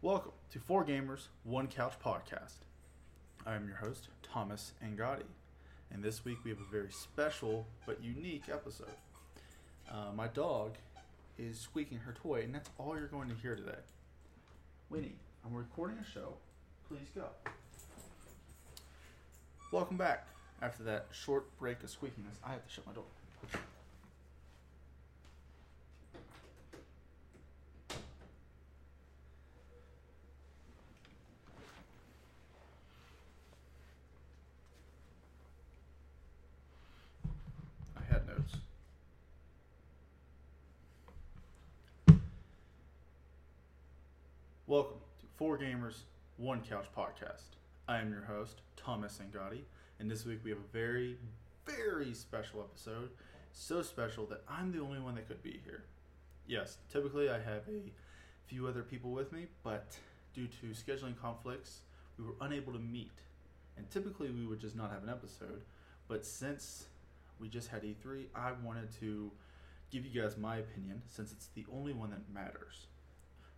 Welcome to Four Gamers, One Couch podcast. I am your host, Thomas Angotti, and this week we have a very special but unique episode. Uh, my dog is squeaking her toy, and that's all you're going to hear today. Winnie, I'm recording a show. Please go. Welcome back. After that short break of squeakiness, I have to shut my door. I had notes. Welcome to Four Gamers, One Couch podcast. I am your host, Thomas Angotti, and this week we have a very, very special episode. So special that I'm the only one that could be here. Yes, typically I have a few other people with me, but due to scheduling conflicts, we were unable to meet. And typically we would just not have an episode, but since we just had E3, I wanted to give you guys my opinion since it's the only one that matters.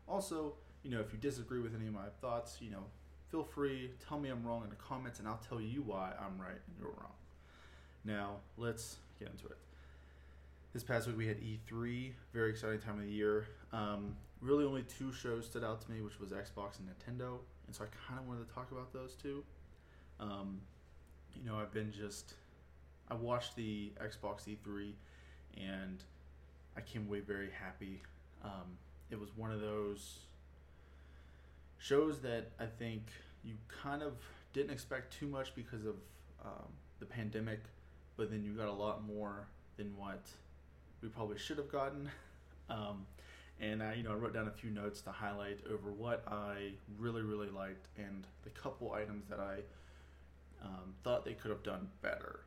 Also, you know, if you disagree with any of my thoughts, you know, feel free, tell me I'm wrong in the comments, and I'll tell you why I'm right and you're wrong. Now, let's get into it. This past week we had E3, very exciting time of the year. Um, really, only two shows stood out to me, which was Xbox and Nintendo, and so I kind of wanted to talk about those two. Um, you know, I've been just, I watched the Xbox E3, and I came away very happy. Um, it was one of those shows that I think you kind of didn't expect too much because of um, the pandemic, but then you got a lot more than what we probably should have gotten. Um, and I, you know, I wrote down a few notes to highlight over what I really, really liked and the couple items that I um, thought they could have done better.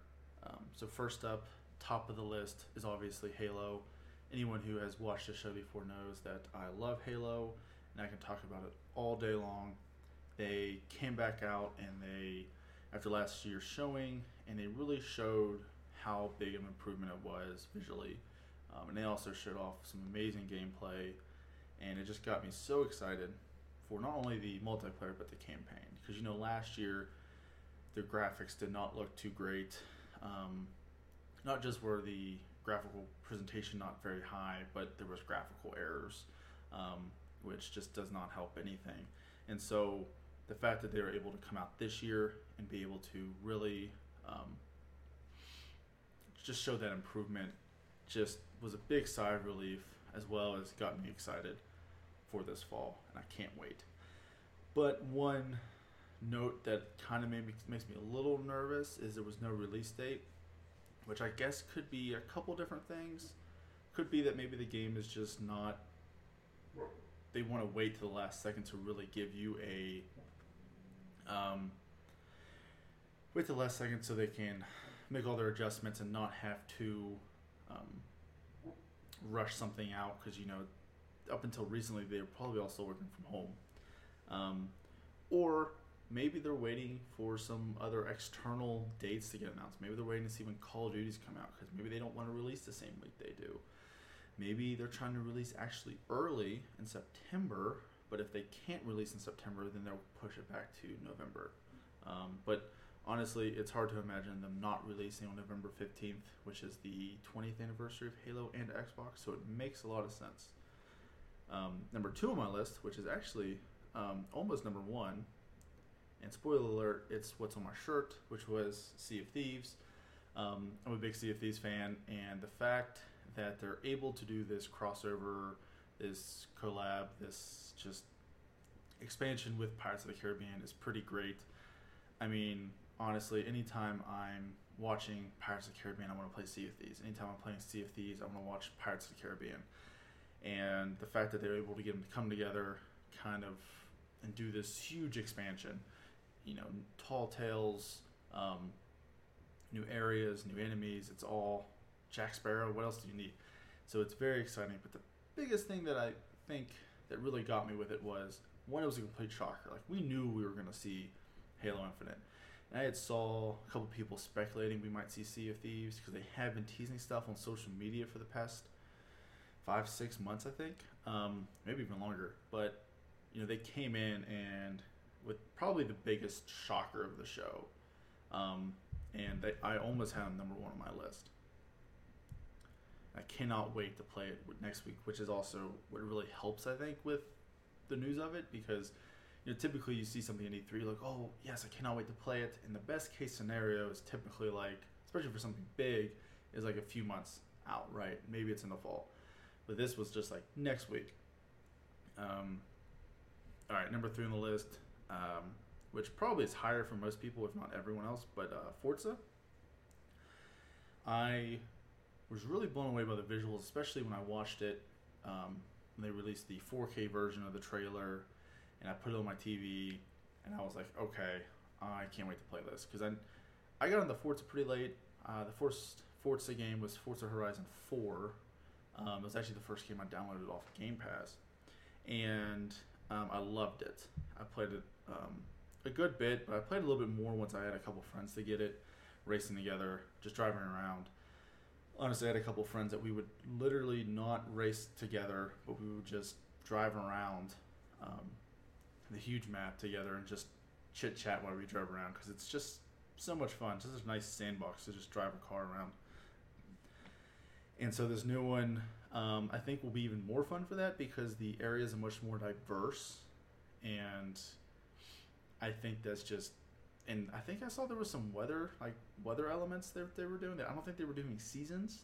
Um, so first up, top of the list is obviously Halo. Anyone who has watched the show before knows that I love Halo, and I can talk about it all day long. They came back out and they, after last year's showing, and they really showed how big of an improvement it was visually. Um, and they also showed off some amazing gameplay, and it just got me so excited for not only the multiplayer but the campaign. Because you know, last year the graphics did not look too great. Um, not just were the graphical presentation not very high, but there was graphical errors, um, which just does not help anything. And so the fact that they were able to come out this year and be able to really um, just show that improvement just was a big sigh of relief as well as got me excited for this fall and I can't wait. But one note that kind of me, makes me a little nervous is there was no release date, which I guess could be a couple different things. Could be that maybe the game is just not. They want to wait to the last second to really give you a. Um, wait the last second so they can make all their adjustments and not have to um, rush something out because you know up until recently they were probably still working from home um, or maybe they're waiting for some other external dates to get announced maybe they're waiting to see when call of duty's come out because maybe they don't want to release the same week they do maybe they're trying to release actually early in september but if they can't release in september then they'll push it back to november um, but honestly, it's hard to imagine them not releasing on November 15th, which is the 20th anniversary of Halo and Xbox, so it makes a lot of sense. Um, number two on my list, which is actually um, almost number one, and spoiler alert, it's what's on my shirt, which was Sea of Thieves. Um, I'm a big Sea of Thieves fan, and the fact that they're able to do this crossover, this collab, this just expansion with Pirates of the Caribbean is pretty great. I mean, honestly, anytime I'm watching Pirates of the Caribbean, I want to play Sea of Thieves. Anytime I'm playing Sea of Thieves, I want to watch Pirates of the Caribbean. And the fact that they're able to get them to come together, kind of, and do this huge expansion, you know, tall tales, um, new areas, new enemies. It's all Jack Sparrow. What else do you need? So it's very exciting. But the biggest thing that I think that really got me with it was one, it was a complete shocker. Like we knew we were going to see Halo Infinite. And I had saw a couple people speculating we might see Sea of Thieves because they have been teasing stuff on social media for the past five, six months, I think, um, maybe even longer. But you know, they came in and with probably the biggest shocker of the show, um, and they, I almost had them number one on my list. I cannot wait to play it next week, which is also what really helps, I think, with the news of it because you know typically you see something in E3 like, oh yes, I cannot wait to play it. And the best case scenario is typically like, especially for something big, is like a few months out, right? Maybe it's in the fall, but this was just like next week. Um, all right, number three on the list, um, which probably is higher for most people, if not everyone else, but uh, Forza. I was really blown away by the visuals, especially when I watched it. Um, when they released the 4K version of the trailer, and I put it on my TV, and I was like, okay, I can't wait to play this because I, I got on the Forza pretty late. Uh, the first Forza game was Forza Horizon 4. Um, it was actually the first game I downloaded off Game Pass, and um, I loved it. I played it um, a good bit, but I played a little bit more once I had a couple friends to get it, racing together, just driving around honestly, I had a couple friends that we would literally not race together, but we would just drive around um, the huge map together and just chit chat while we drove around because it's just so much fun. Just a nice sandbox to just drive a car around. And so this new one, um, I think, will be even more fun for that because the areas are much more diverse, and I think that's just and I think I saw there was some weather like weather elements that they were doing. I don't think they were doing seasons,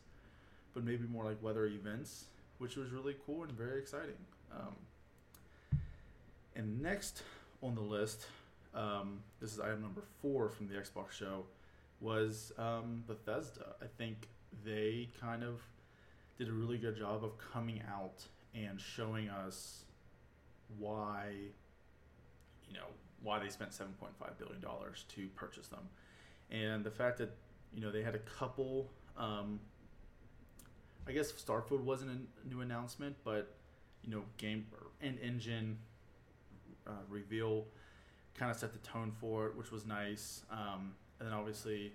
but maybe more like weather events, which was really cool and very exciting. Um, and next on the list, um, this is item number four from the Xbox show, was um, Bethesda. I think they kind of did a really good job of coming out and showing us why, you know, why they spent 7.5 billion dollars to purchase them, and the fact that you know they had a couple. Um, I guess Starfield wasn't a new announcement, but you know, game and engine uh, reveal kind of set the tone for it, which was nice. Um, and then obviously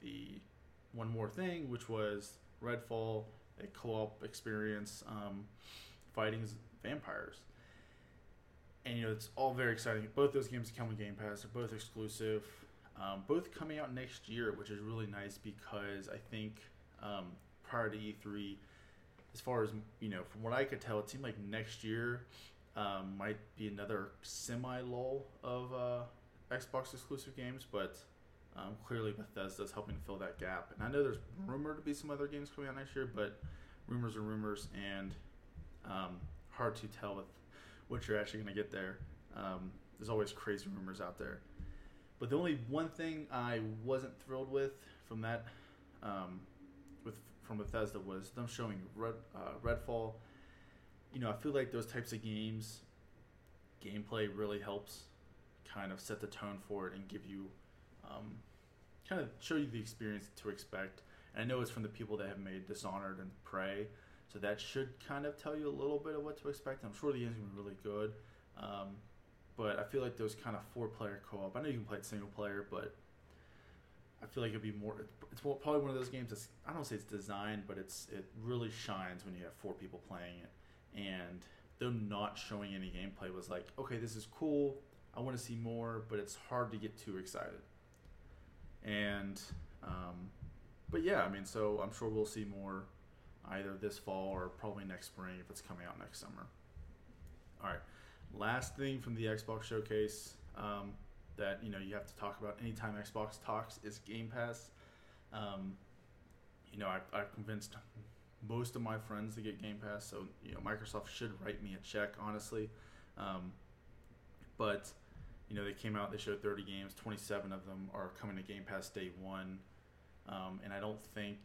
the one more thing, which was Redfall, a co-op experience um, fighting vampires and you know it's all very exciting. Both those games come with Game Pass. They're both exclusive. Um, both coming out next year, which is really nice because I think um, prior to E3, as far as you know, from what I could tell, it seemed like next year um, might be another semi lull of uh, Xbox exclusive games, but um, clearly Bethesda's helping to fill that gap. And I know there's rumored to be some other games coming out next year, but rumors are rumors, and um, hard to tell with what you're actually going to get there. Um, there's always crazy rumors out there. But the only one thing I wasn't thrilled with from that, um, with from Bethesda was them showing Red, uh, Redfall. You know, I feel like those types of games, gameplay really helps kind of set the tone for it and give you, um, kind of show you the experience to expect. And I know it's from the people that have made Dishonored and Prey, so that should kind of tell you a little bit of what to expect. I'm sure the game's gonna be really good. Um, but I feel like those kind of four player co op. I know you can play it single player, but I feel like it'd be more. It's probably one of those games that's I don't say it's designed, but it's it really shines when you have four people playing it, and them not showing any gameplay was like, okay, this is cool. I want to see more, but it's hard to get too excited. And, um, but yeah, I mean, so I'm sure we'll see more either this fall or probably next spring if it's coming out next summer. All right, last thing from the Xbox showcase um, that you know you have to talk about anytime Xbox talks is Game Pass. Um, you know, I, I've convinced most of my friends to get Game Pass, so you know Microsoft should write me a check, honestly. Um, but you know they came out, they showed 30 games, 27 of them are coming to Game Pass day one, um, and I don't think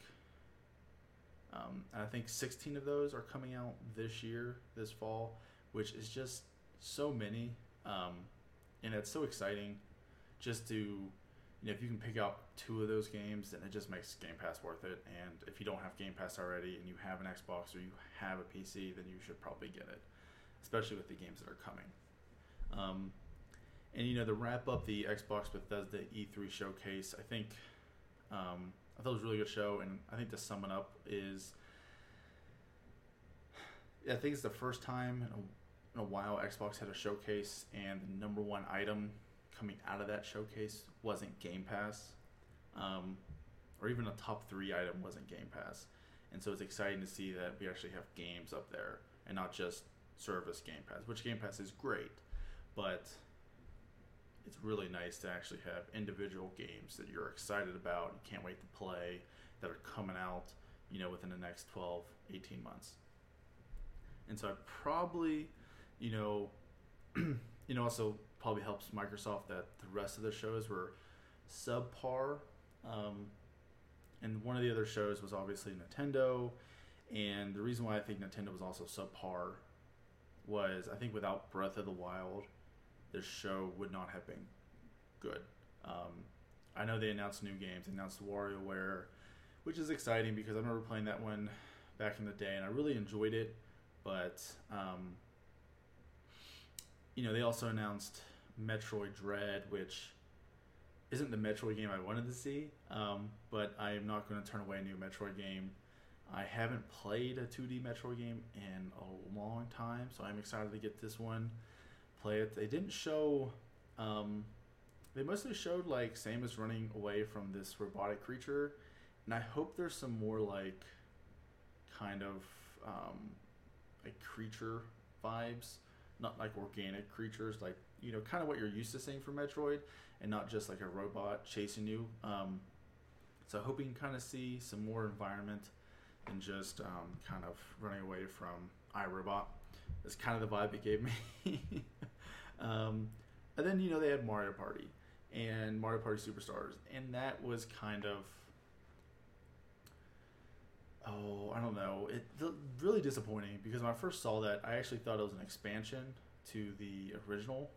um, and I think 16 of those are coming out this year, this fall, which is just so many. Um, and it's so exciting just to, you know, if you can pick out two of those games, then it just makes Game Pass worth it. And if you don't have Game Pass already and you have an Xbox or you have a PC, then you should probably get it, especially with the games that are coming. Um, and, you know, to wrap up the Xbox Bethesda E3 showcase, I think. Um, I thought it was a really good show, and I think to sum it up is, I think it's the first time in a while Xbox had a showcase, and the number one item coming out of that showcase wasn't Game Pass, um, or even a top three item wasn't Game Pass. And so it's exciting to see that we actually have games up there and not just service Game Pass, which Game Pass is great, but it's really nice to actually have individual games that you're excited about and can't wait to play that are coming out, you know, within the next 12, 18 months. And so I probably, you know, you know, also probably helps Microsoft that the rest of the shows were subpar. Um, and one of the other shows was obviously Nintendo. And the reason why I think Nintendo was also subpar was I think without Breath of the Wild, this show would not have been good. Um, I know they announced new games, they announced WarioWare, which is exciting because I remember playing that one back in the day and I really enjoyed it. But, um, you know, they also announced Metroid Dread, which isn't the Metroid game I wanted to see, um, but I am not going to turn away a new Metroid game. I haven't played a 2D Metroid game in a long time, so I'm excited to get this one, play it. They didn't show, um, they mostly showed like Samus running away from this robotic creature, and I hope there's some more like kind of um, like creature vibes, not like organic creatures, like you know, kind of what you're used to seeing from Metroid, and not just like a robot chasing you. Um, so I hope we can kind of see some more environment than just um, kind of running away from iRobot. That's kind of the vibe it gave me. um, and then you know they had Mario Party and Mario Party Superstars, and that was kind of oh I don't know it really disappointing because when I first saw that I actually thought it was an expansion to the original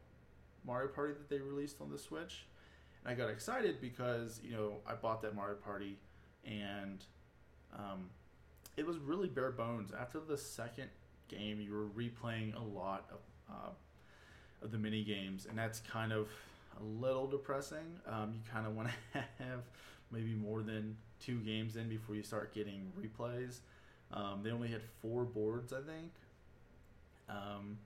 Mario Party that they released on the Switch. And I got excited because, you know, I bought that Mario Party and um, it was really bare bones. After the second game, you were replaying a lot of, uh, of the mini games, and that's kind of a little depressing. Um, you kind of want to have maybe more than two games in before you start getting replays. Um, they only had four boards, I think. Um,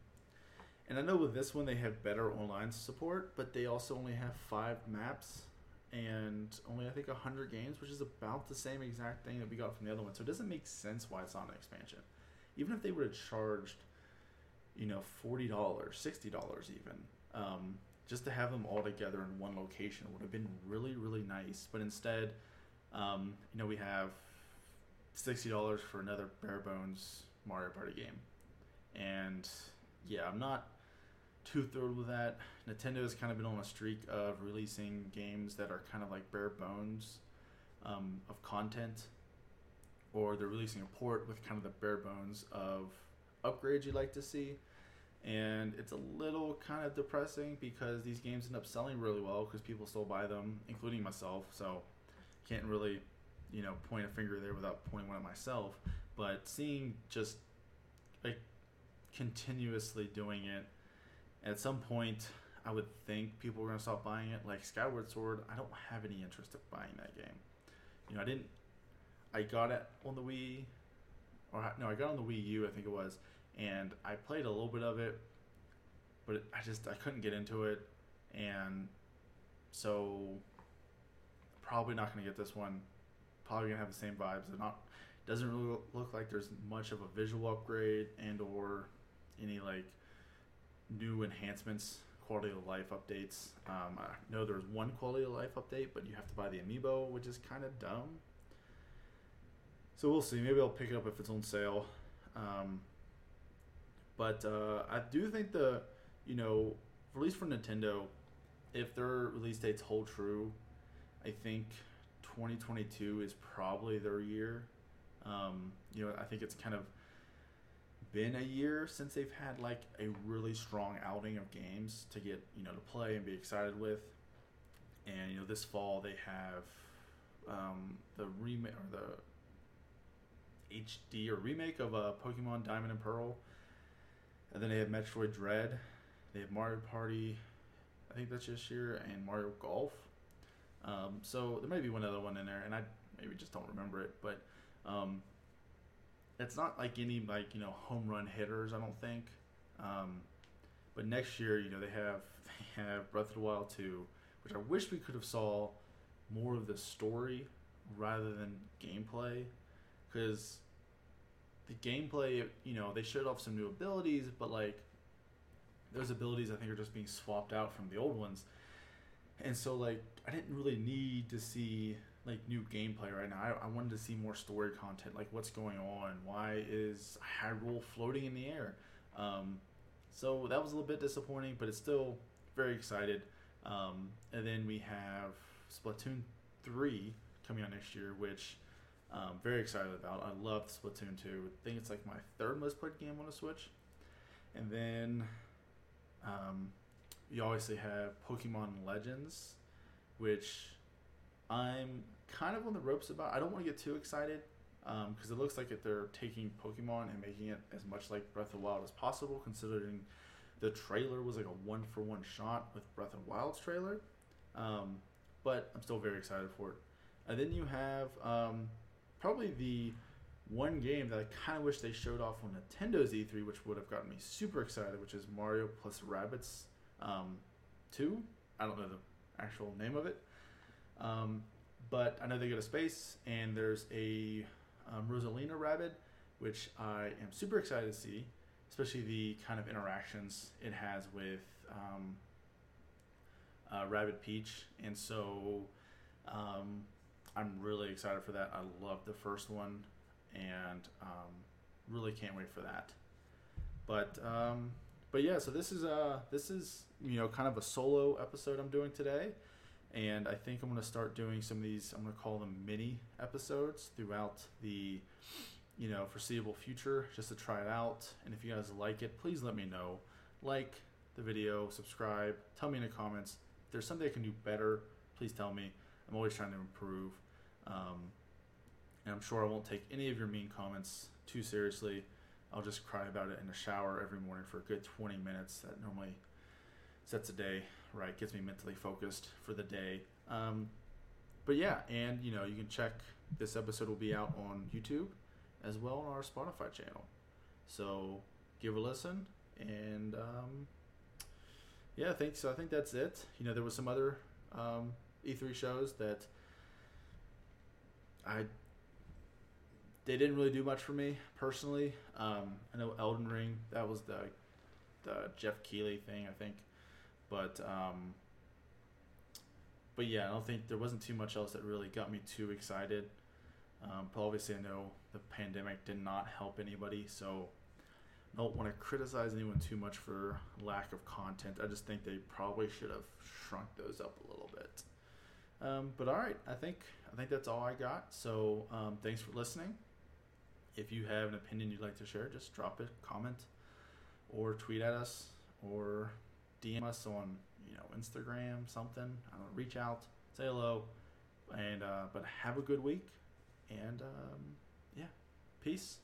and I know with this one they have better online support, but they also only have five maps and only I think hundred games, which is about the same exact thing that we got from the other one. So it doesn't make sense why it's not an expansion. Even if they would have charged, you know, forty dollars, sixty dollars even, um, just to have them all together in one location would have been really, really nice. But instead, um, you know, we have sixty dollars for another bare bones Mario Party game, and yeah, I'm not too thrilled with that. Nintendo has kind of been on a streak of releasing games that are kind of like bare bones um, of content, or they're releasing a port with kind of the bare bones of upgrades you'd like to see. And it's a little kind of depressing because these games end up selling really well because people still buy them, including myself. So can't really, you know, point a finger there without pointing one at myself. But seeing just like continuously doing it at some point, I would think people were gonna stop buying it. Like Skyward Sword, I don't have any interest in buying that game. You know, I didn't. I got it on the Wii, or no, I got on the Wii U, I think it was, and I played a little bit of it, but I just I couldn't get into it, and so probably not gonna get this one. Probably gonna have the same vibes. It not doesn't really look like there's much of a visual upgrade and or any like new enhancements, quality of life updates. Um, I know there's one quality of life update, but you have to buy the amiibo, which is kind of dumb. So we'll see. Maybe I'll pick it up if it's on sale. Um, but uh, I do think the, you know, at least for Nintendo, if their release dates hold true, I think 2022 is probably their year. Um, you know, I think it's kind of been a year since they've had like a really strong outing of games to get you know to play and be excited with. And you know this fall they have um, the remake or the HD or remake of uh, Pokemon Diamond and Pearl, and then they have Metroid Dread. They have Mario Party, I think that's this year, and Mario Golf. Um, so there may be one other one in there, and I maybe just don't remember it, but. Um, it's not like any like you know home run hitters. I don't think. Um, but next year, you know, they have they have Breath of the Wild two, which I wish we could have saw more of the story rather than gameplay, because the gameplay, you know, they showed off some new abilities, but like those abilities, I think, are just being swapped out from the old ones, and so like I didn't really need to see like new gameplay right now. I, I wanted to see more story content, like what's going on, why is Hyrule floating in the air. Um, so that was a little bit disappointing, but it's still very excited. Um, and then we have Splatoon 3 coming out next year, which I'm very excited about. I love Splatoon 2. I think it's like my third most played game on a Switch. And then um, you obviously have Pokemon Legends, which I'm kind of on the ropes about. I don't want to get too excited because um, it looks like they're taking Pokemon and making it as much like Breath of the Wild as possible, considering the trailer was like a one for one shot with Breath of the Wild's trailer. Um, but I'm still very excited for it. And then you have um, probably the one game that I kind of wish they showed off on Nintendo's E3, which would have gotten me super excited, which is Mario plus Rabbids um, 2. I don't know the actual name of it. Um, but I know they go to space, and there's a um, Rosalina Rabbid, which I am super excited to see, especially the kind of interactions it has with um, uh, Rabbid Peach. And so um, I'm really excited for that. I love the first one, and um, really can't wait for that. But um, but yeah, so this is uh this is you know kind of a solo episode I'm doing today and I think I'm to start doing some of these. I'm to call them mini episodes throughout the, you know, foreseeable future, just to try it out. And if you guys like it, please let me know. Like the video, subscribe, tell me in the comments if there's something I can do better. Please tell me. I'm always trying to improve, um, and I'm sure I won't take any of your mean comments too seriously. I'll just cry about it in the shower every morning for a good 20 minutes. That normally sets a day right, gets me mentally focused for the day. Um, but yeah, and you know, you can check this episode will be out on YouTube as well on our Spotify channel. So give a listen, and um, yeah, I think so. I think that's it. You know, there was some other um, E3 shows that I they didn't really do much for me personally. Um, I know Elden Ring that was the the Geoff Keighley thing. I think but um, but yeah, I don't think there wasn't too much else that really got me too excited. Um, but obviously, I know the pandemic did not help anybody, so I don't want to criticize anyone too much for lack of content. I just think they probably should have shrunk those up a little bit. Um, but all right, I think I think that's all I got. So um, thanks for listening. If you have an opinion you'd like to share, just drop a comment or tweet at us or DM us on you know Instagram, something. I don't know, reach out, say hello, and uh, but have a good week, and um, yeah, peace.